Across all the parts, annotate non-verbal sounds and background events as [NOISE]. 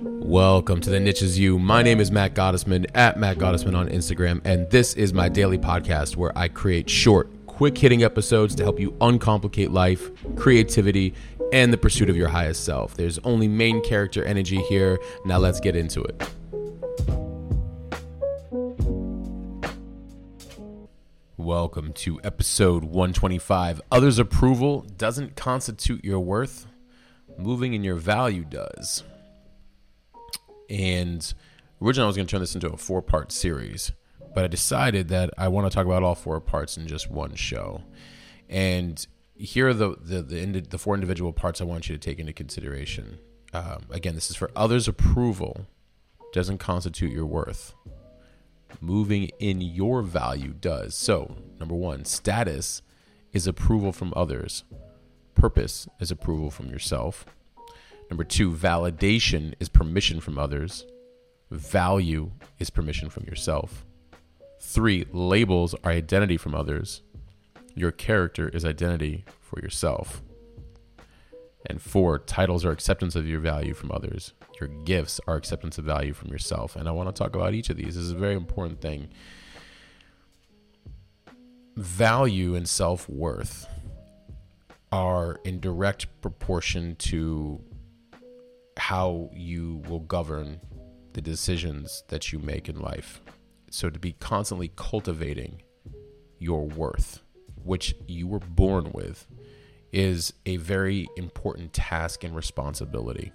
Welcome to the Niche Is You. My name is Matt Gottesman at Matt Gottesman on Instagram, and this is my daily podcast where I create short, quick hitting episodes to help you uncomplicate life, creativity, and the pursuit of your highest self. There's only main character energy here. Now let's get into it. Welcome to episode 125. Others' approval doesn't constitute your worth, moving in your value does. And originally, I was going to turn this into a four part series, but I decided that I want to talk about all four parts in just one show. And here are the the the, the four individual parts I want you to take into consideration. Um, again, this is for others' approval, doesn't constitute your worth. Moving in your value does. So, number one, status is approval from others. Purpose is approval from yourself. Number two, validation is permission from others. Value is permission from yourself. Three, labels are identity from others. Your character is identity for yourself. And four, titles are acceptance of your value from others. Your gifts are acceptance of value from yourself. And I want to talk about each of these. This is a very important thing. Value and self worth are in direct proportion to how you will govern the decisions that you make in life. So, to be constantly cultivating your worth, which you were born with, is a very important task and responsibility.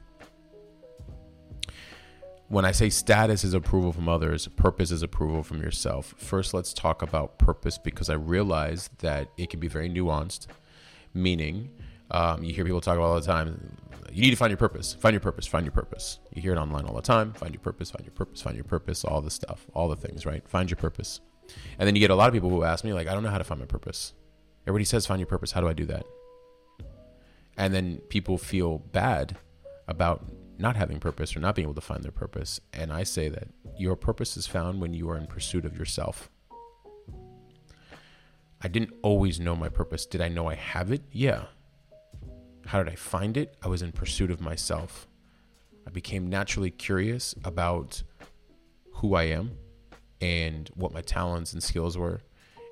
When I say status is approval from others, purpose is approval from yourself. First, let's talk about purpose because I realize that it can be very nuanced, meaning, um, you hear people talk about all the time you need to find your purpose. Find your purpose. Find your purpose. You hear it online all the time. Find your purpose. Find your purpose. Find your purpose. All the stuff. All the things. Right. Find your purpose. And then you get a lot of people who ask me like, I don't know how to find my purpose. Everybody says find your purpose. How do I do that? And then people feel bad about not having purpose or not being able to find their purpose. And I say that your purpose is found when you are in pursuit of yourself. I didn't always know my purpose. Did I know I have it? Yeah. How did I find it? I was in pursuit of myself. I became naturally curious about who I am and what my talents and skills were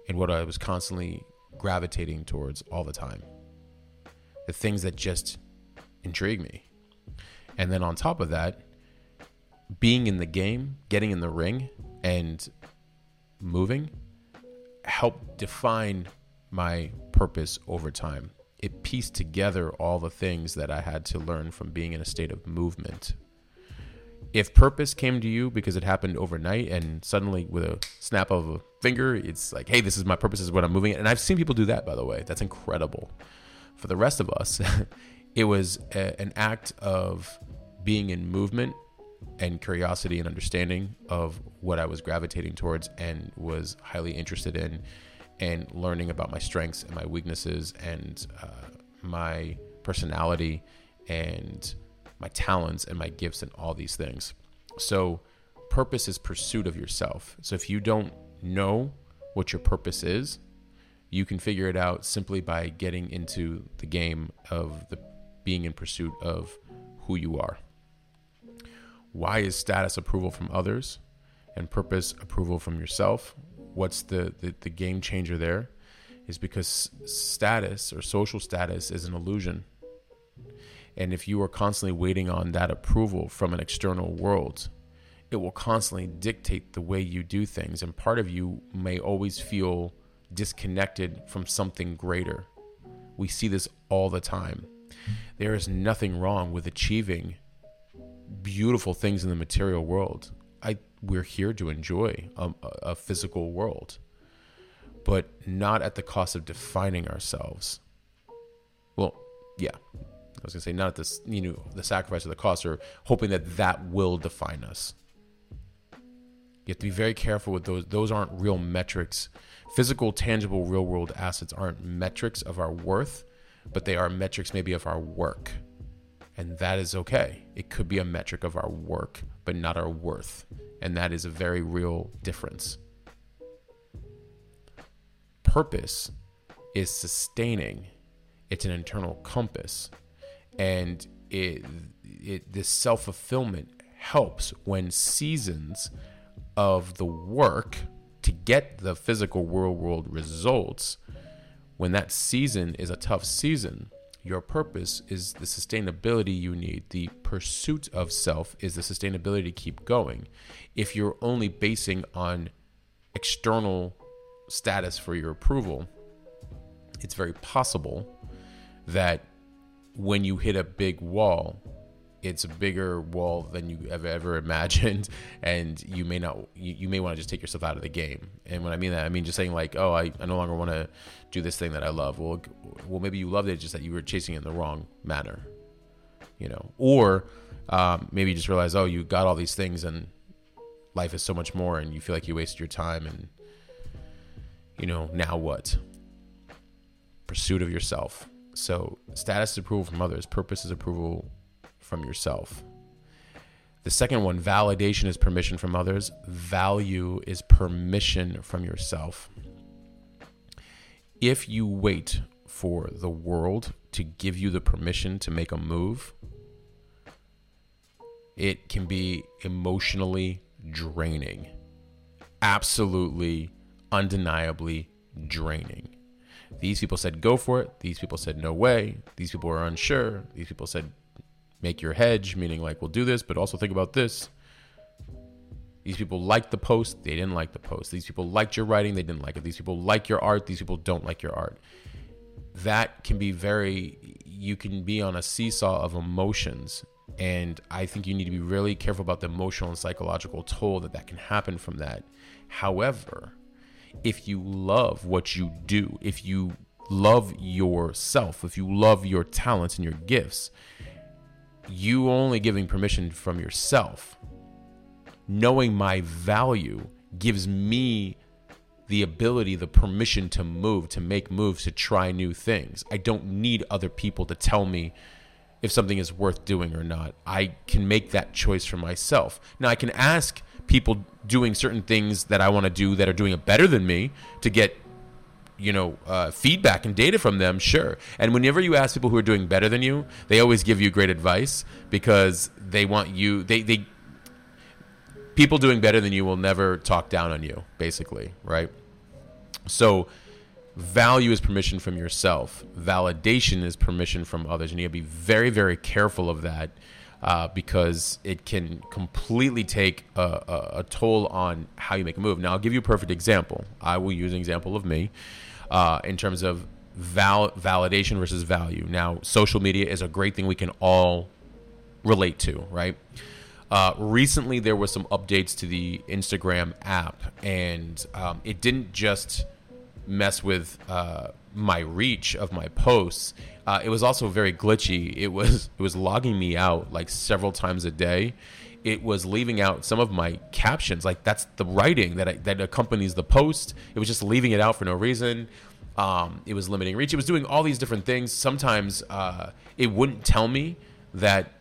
and what I was constantly gravitating towards all the time. The things that just intrigue me. And then on top of that, being in the game, getting in the ring, and moving helped define my purpose over time it pieced together all the things that I had to learn from being in a state of movement. If purpose came to you because it happened overnight and suddenly with a snap of a finger, it's like, hey, this is my purpose, this is what I'm moving. And I've seen people do that, by the way. That's incredible. For the rest of us, [LAUGHS] it was a, an act of being in movement and curiosity and understanding of what I was gravitating towards and was highly interested in and learning about my strengths and my weaknesses and uh, my personality and my talents and my gifts and all these things. So, purpose is pursuit of yourself. So, if you don't know what your purpose is, you can figure it out simply by getting into the game of the being in pursuit of who you are. Why is status approval from others and purpose approval from yourself? What's the, the, the game changer there is because status or social status is an illusion. And if you are constantly waiting on that approval from an external world, it will constantly dictate the way you do things. And part of you may always feel disconnected from something greater. We see this all the time. There is nothing wrong with achieving beautiful things in the material world. We're here to enjoy a, a physical world, but not at the cost of defining ourselves. Well, yeah, I was gonna say not at this, you know, the sacrifice of the cost, or hoping that that will define us. You have to be very careful with those. Those aren't real metrics. Physical, tangible, real world assets aren't metrics of our worth, but they are metrics maybe of our work. And that is okay. It could be a metric of our work, but not our worth. And that is a very real difference. Purpose is sustaining, it's an internal compass. And it, it this self fulfillment helps when seasons of the work to get the physical real world results, when that season is a tough season, your purpose is the sustainability you need. The pursuit of self is the sustainability to keep going. If you're only basing on external status for your approval, it's very possible that when you hit a big wall, it's a bigger wall than you have ever [LAUGHS] imagined and you may not you, you may want to just take yourself out of the game. And when i mean that i mean just saying like oh i, I no longer want to do this thing that i love. Well well maybe you loved it just that you were chasing it in the wrong manner you know? Or um, maybe you just realize oh you got all these things and life is so much more and you feel like you wasted your time and you know now what? Pursuit of yourself. So status approval from others. Purpose is approval from yourself. The second one, validation is permission from others, value is permission from yourself. If you wait for the world to give you the permission to make a move, it can be emotionally draining. Absolutely, undeniably draining. These people said go for it. These people said no way. These people were unsure. These people said make your hedge, meaning like we'll do this, but also think about this. These people liked the post, they didn't like the post. These people liked your writing, they didn't like it. These people like your art, these people don't like your art. That can be very, you can be on a seesaw of emotions. And I think you need to be really careful about the emotional and psychological toll that that can happen from that. However, if you love what you do, if you love yourself, if you love your talents and your gifts, you only giving permission from yourself, knowing my value gives me the ability, the permission to move, to make moves, to try new things. I don't need other people to tell me if something is worth doing or not. I can make that choice for myself. Now, I can ask people doing certain things that I want to do that are doing it better than me to get you know uh, feedback and data from them sure and whenever you ask people who are doing better than you they always give you great advice because they want you they they people doing better than you will never talk down on you basically right so value is permission from yourself validation is permission from others and you have to be very very careful of that uh, because it can completely take a, a, a, toll on how you make a move. Now, I'll give you a perfect example. I will use an example of me uh, in terms of val- validation versus value. Now, social media is a great thing we can all relate to, right? Uh, recently, there were some updates to the Instagram app, and um, it didn't just mess with uh, my reach of my posts. Uh, it was also very glitchy. It was it was logging me out like several times a day. It was leaving out some of my captions. Like that's the writing that I, that accompanies the post. It was just leaving it out for no reason. Um, it was limiting reach. It was doing all these different things. Sometimes uh, it wouldn't tell me that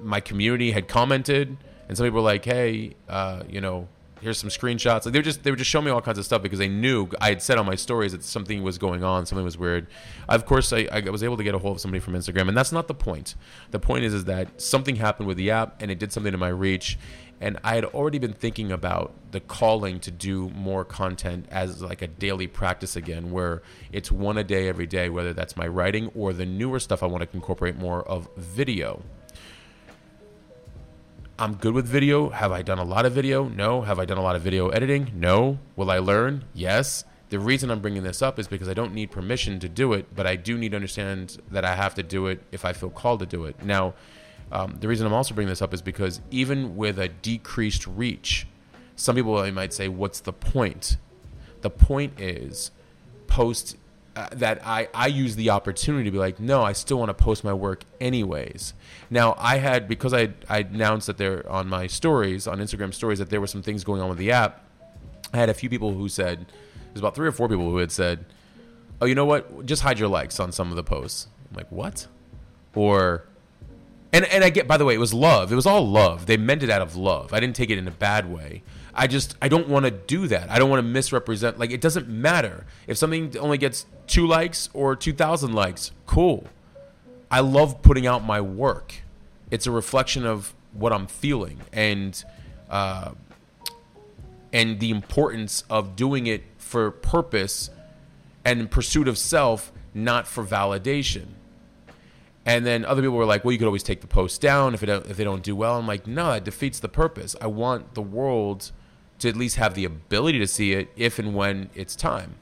my community had commented, and some people were like, "Hey, uh, you know, here's some screenshots. Like they were just they were just showing me all kinds of stuff because they knew I had said on my stories that something was going on, something was weird. Of course, I, I was able to get a hold of somebody from Instagram, and that's not the point. The point is is that something happened with the app, and it did something to my reach, and I had already been thinking about the calling to do more content as like a daily practice again, where it's one a day every day, whether that's my writing or the newer stuff I want to incorporate more of video. I'm good with video. Have I done a lot of video? No. Have I done a lot of video editing? No. Will I learn? Yes. The reason I'm bringing this up is because I don't need permission to do it, but I do need to understand that I have to do it if I feel called to do it. Now, um, the reason I'm also bringing this up is because even with a decreased reach, some people might say, What's the point? The point is post uh, that I, I use the opportunity to be like, no, I still want to post my work anyways. Now, I had, because I, I announced that there on my stories, on Instagram stories, that there were some things going on with the app, I had a few people who said, there's about three or four people who had said, oh, you know what? Just hide your likes on some of the posts. I'm like, what? Or, and, and I get, by the way, it was love. It was all love. They meant it out of love. I didn't take it in a bad way. I just I don't want to do that. I don't want to misrepresent. Like it doesn't matter if something only gets two likes or two thousand likes. Cool. I love putting out my work. It's a reflection of what I'm feeling and uh, and the importance of doing it for purpose and pursuit of self, not for validation. And then other people were like, "Well, you could always take the post down if it if they don't do well." I'm like, "No, that defeats the purpose. I want the world to at least have the ability to see it if and when it's time."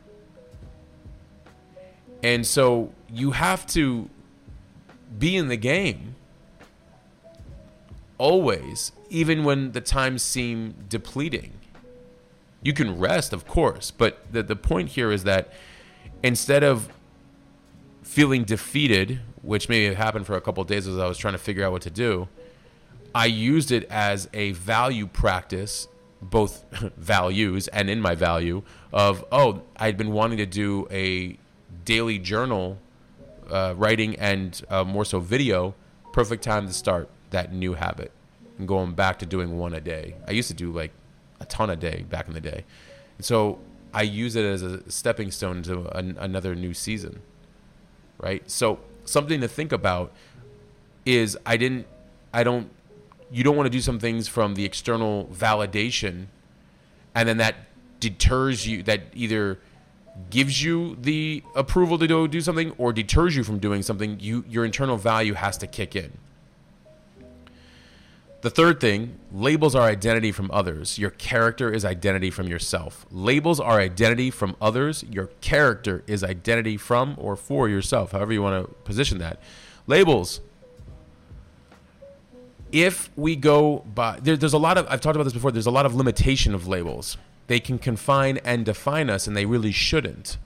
And so you have to be in the game always, even when the times seem depleting. You can rest, of course, but the, the point here is that instead of feeling defeated, which maybe happened for a couple days as I was trying to figure out what to do, I used it as a value practice, both [LAUGHS] values and in my value of, oh, I'd been wanting to do a daily journal uh, writing and uh, more so video, perfect time to start that new habit and going back to doing one a day. I used to do like a ton a day back in the day. And so I use it as a stepping stone to an, another new season. Right? So something to think about is I didn't I don't you don't want to do some things from the external validation and then that deters you that either gives you the approval to go do something or deters you from doing something you your internal value has to kick in the third thing, labels are identity from others. Your character is identity from yourself. Labels are identity from others. Your character is identity from or for yourself, however you want to position that. Labels. If we go by, there, there's a lot of, I've talked about this before, there's a lot of limitation of labels. They can confine and define us, and they really shouldn't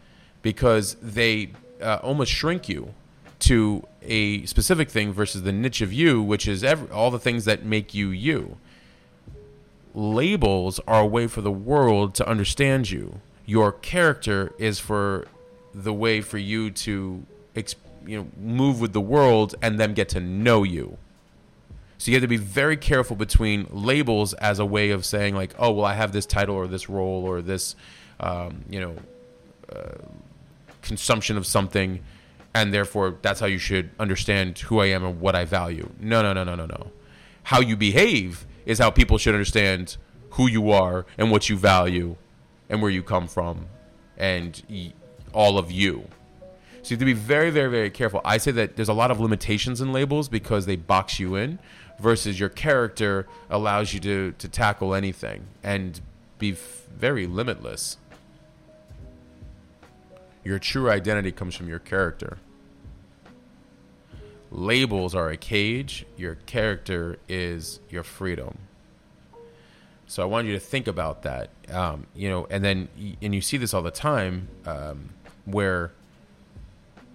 because they uh, almost shrink you to a specific thing versus the niche of you, which is every, all the things that make you you. Labels are a way for the world to understand you. Your character is for the way for you to you know move with the world and them get to know you. So you have to be very careful between labels as a way of saying like, oh well, I have this title or this role or this, um, you know, uh, consumption of something and therefore that's how you should understand who I am and what I value. No, no, no, no, no, no. How you behave is how people should understand who you are and what you value and where you come from and all of you. So you have to be very, very, very careful. I say that there's a lot of limitations in labels because they box you in versus your character allows you to, to tackle anything and be very limitless. Your true identity comes from your character labels are a cage, your character is your freedom. So I want you to think about that. Um, you know, and then and you see this all the time um, where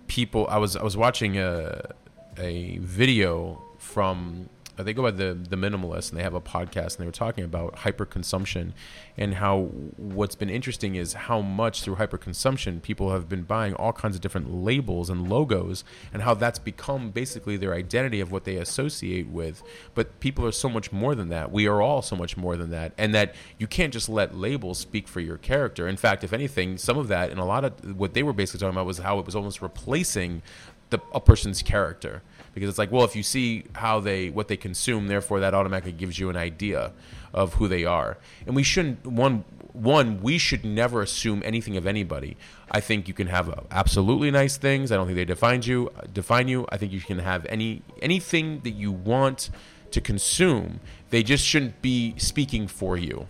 people. I was I was watching a a video from they go by the the minimalist and they have a podcast and they were talking about hyperconsumption and how what's been interesting is how much through hyperconsumption people have been buying all kinds of different labels and logos and how that's become basically their identity of what they associate with. But people are so much more than that. We are all so much more than that and that you can't just let labels speak for your character. In fact if anything some of that and a lot of what they were basically talking about was how it was almost replacing the, a person's character because it's like well if you see how they what they consume therefore that automatically gives you an idea of who they are. And we shouldn't one one we should never assume anything of anybody. I think you can have absolutely nice things. I don't think they define you define you. I think you can have any anything that you want to consume. They just shouldn't be speaking for you.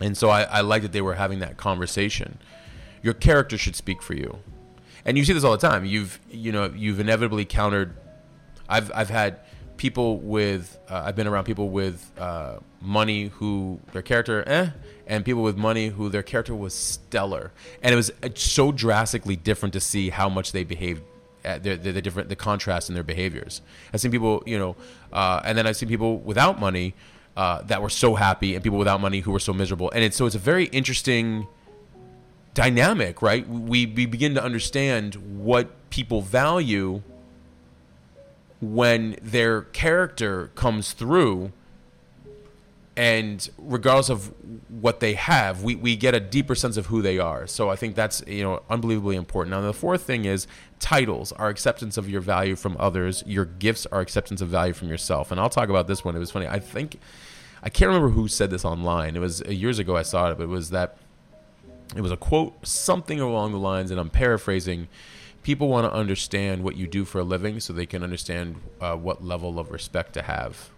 And so I, I like that they were having that conversation. Your character should speak for you and you see this all the time. You've you know you've inevitably countered. I've I've had people with uh, I've been around people with uh, money who their character eh, and people with money who their character was stellar, and it was uh, so drastically different to see how much they behaved. At the, the, the different the contrast in their behaviors. I've seen people, you know, uh, and then I've seen people without money uh, that were so happy, and people without money who were so miserable. And it's so it's a very interesting dynamic, right? We, we begin to understand what people value when their character comes through and regardless of what they have, we, we get a deeper sense of who they are. So I think that's you know unbelievably important. Now the fourth thing is titles are acceptance of your value from others. Your gifts are acceptance of value from yourself. And I'll talk about this one. It was funny. I think I can't remember who said this online. It was years ago. I saw it, but it was that it was a quote something along the lines, and I'm paraphrasing. People want to understand what you do for a living, so they can understand uh, what level of respect to have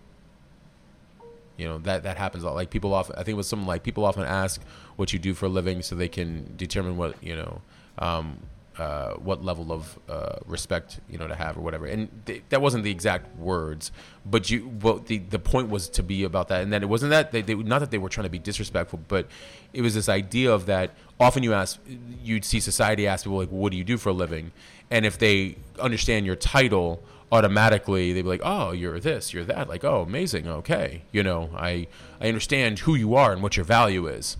you know that that happens a lot. Like people often, I think it was something like people often ask what you do for a living so they can determine what you know, um, uh, what level of uh, respect you know to have or whatever. And th- that wasn't the exact words, but you. Well, the the point was to be about that, and then it wasn't that they, they not that they were trying to be disrespectful, but it was this idea of that. Often you ask, you'd see society ask people like, "What do you do for a living?" And if they understand your title automatically they'd be like, "Oh, you're this, you're that." Like, "Oh, amazing. Okay, you know, I I understand who you are and what your value is."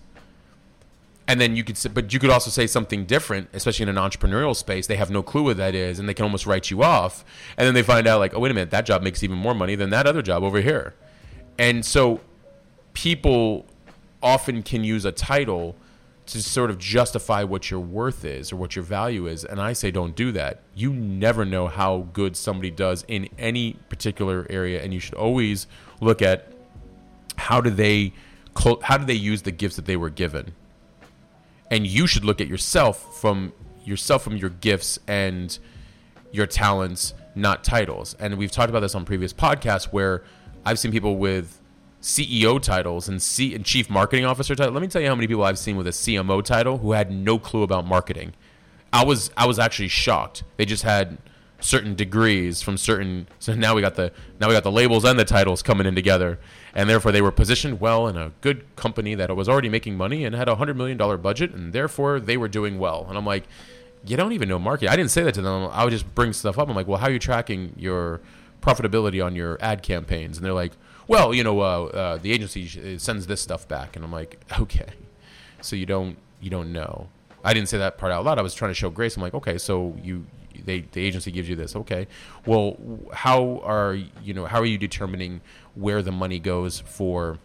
And then you could, say, but you could also say something different, especially in an entrepreneurial space. They have no clue what that is, and they can almost write you off. And then they find out, like, oh, wait a minute, that job makes even more money than that other job over here. And so, people often can use a title to sort of justify what your worth is or what your value is. And I say, don't do that. You never know how good somebody does in any particular area, and you should always look at how do they how do they use the gifts that they were given. And you should look at yourself from yourself from your gifts and your talents, not titles. And we've talked about this on previous podcasts where I've seen people with CEO titles and C and chief marketing officer title. Let me tell you how many people I've seen with a CMO title who had no clue about marketing. I was I was actually shocked. They just had certain degrees from certain so now we got the now we got the labels and the titles coming in together. And therefore they were positioned well in a good company that was already making money and had a hundred million dollar budget and therefore they were doing well. And i'm like you don't even know marketing i didn't say that to them. I would just bring stuff up. I'm like well how are you tracking your profitability on your ad campaigns? And they're like well, you know, uh, uh, the agency sends this stuff back, and I'm like, [LAUGHS] okay, so you don't you don't know. I didn't say that part out loud. I was trying to show grace. I'm like, okay, so you they the agency gives you this, okay. Well, how are you know how are you determining where the money goes for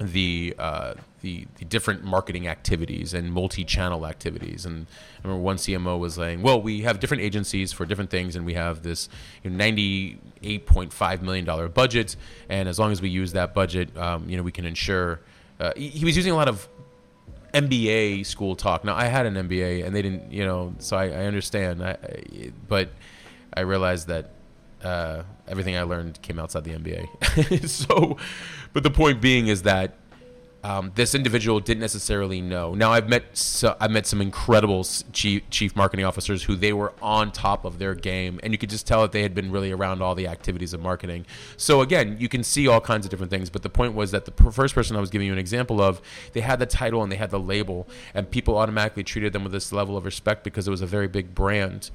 the uh, the, the different marketing activities and multi-channel activities. And I remember one CMO was saying, "Well, we have different agencies for different things, and we have this you know, ninety-eight point five million dollar budget, and as long as we use that budget, um, you know, we can ensure." Uh, he, he was using a lot of MBA school talk. Now I had an MBA, and they didn't, you know, so I, I understand. I, I, but I realized that uh, everything I learned came outside the MBA. [LAUGHS] so, but the point being is that um, this individual didn't necessarily know. Now I've met so, I've met some incredible chief, chief marketing officers who they were on top of their game, and you could just tell that they had been really around all the activities of marketing. So again, you can see all kinds of different things. But the point was that the first person I was giving you an example of, they had the title and they had the label, and people automatically treated them with this level of respect because it was a very big brand.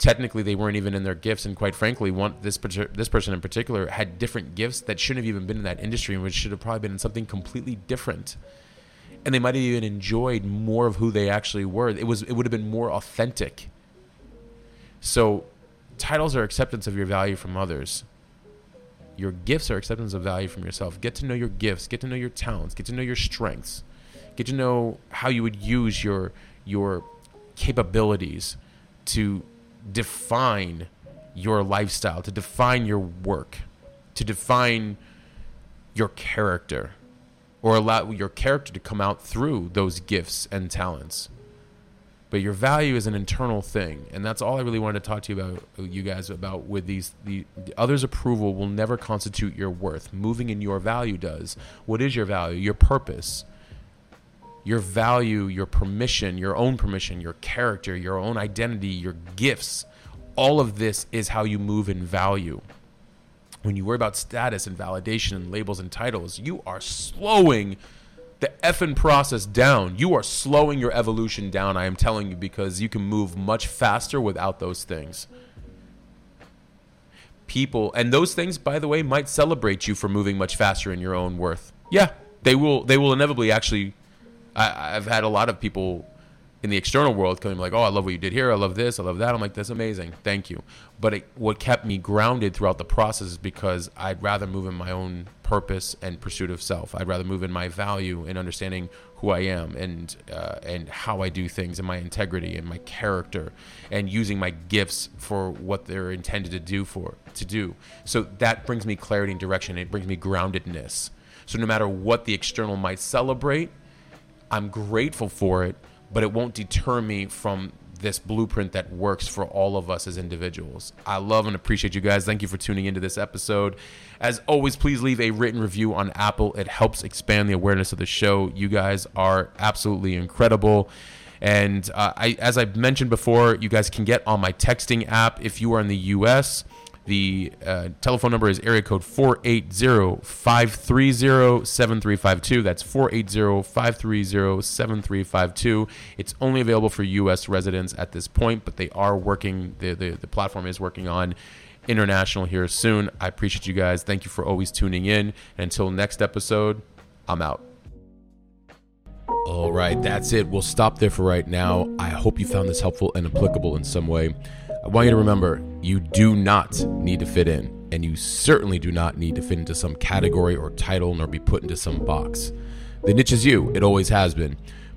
Technically they weren't even in their gifts and quite frankly one this this person in particular had different gifts that shouldn't have even been in that industry and which should have probably been in something completely different. And they might have even enjoyed more of who they actually were. It was it would have been more authentic. So titles are acceptance of your value from others. Your gifts are acceptance of value from yourself. Get to know your gifts. Get to know your talents. Get to know your strengths. Get to know how you would use your your capabilities to define your lifestyle, to define your work, to define your character, or allow your character to come out through those gifts and talents. But your value is an internal thing, and that's all I really wanted to talk to you about, you guys, about with these. The, the others' approval will never constitute your worth. Moving in your value does. What is your value? Your purpose your value, your permission, your own permission, your character, your own identity, your gifts, all of this is how you move in value. When you worry about status and validation and labels and titles, you are slowing the effing process down. You are slowing your evolution down, I am telling you, because you can move much faster without those things. People, and those things, by the way, might celebrate you for moving much faster in your own worth. Yeah, they will. They will inevitably actually I, have had a lot of people in the external world coming like, oh, I love what you did here. I love this. I love that. I'm like, that's amazing. Thank you. But it, what kept me grounded throughout the process is because I'd rather move in my own purpose and pursuit of self. I'd rather move in my value and understanding who I am and uh, and how I do things and my integrity and my character and using my gifts for what they're intended to do for to do. So that brings me clarity and direction. It brings me groundedness. So no matter what the external might celebrate, I'm grateful for it but it won't deter me from this blueprint that works for all of us as individuals. I love and appreciate you guys. Thank you for tuning into this episode. As always, please leave a written review on Apple. It helps expand the awareness of the show. You guys are absolutely incredible. And uh, I, as I mentioned before, you guys can get on my texting app if you are in the US. The uh, telephone number is area code 480-530-7352. That's 480-530-7352. It's only available for U.S. residents at this point, but they are working, the, the, the platform is working on international here soon. I appreciate you guys. Thank you for always tuning in. And until next episode, I'm out. All right, that's it. We'll stop there for right now. I hope you found this helpful and applicable in some way. I want you to remember you do not need to fit in, and you certainly do not need to fit into some category or title nor be put into some box. The niche is you, it always has been.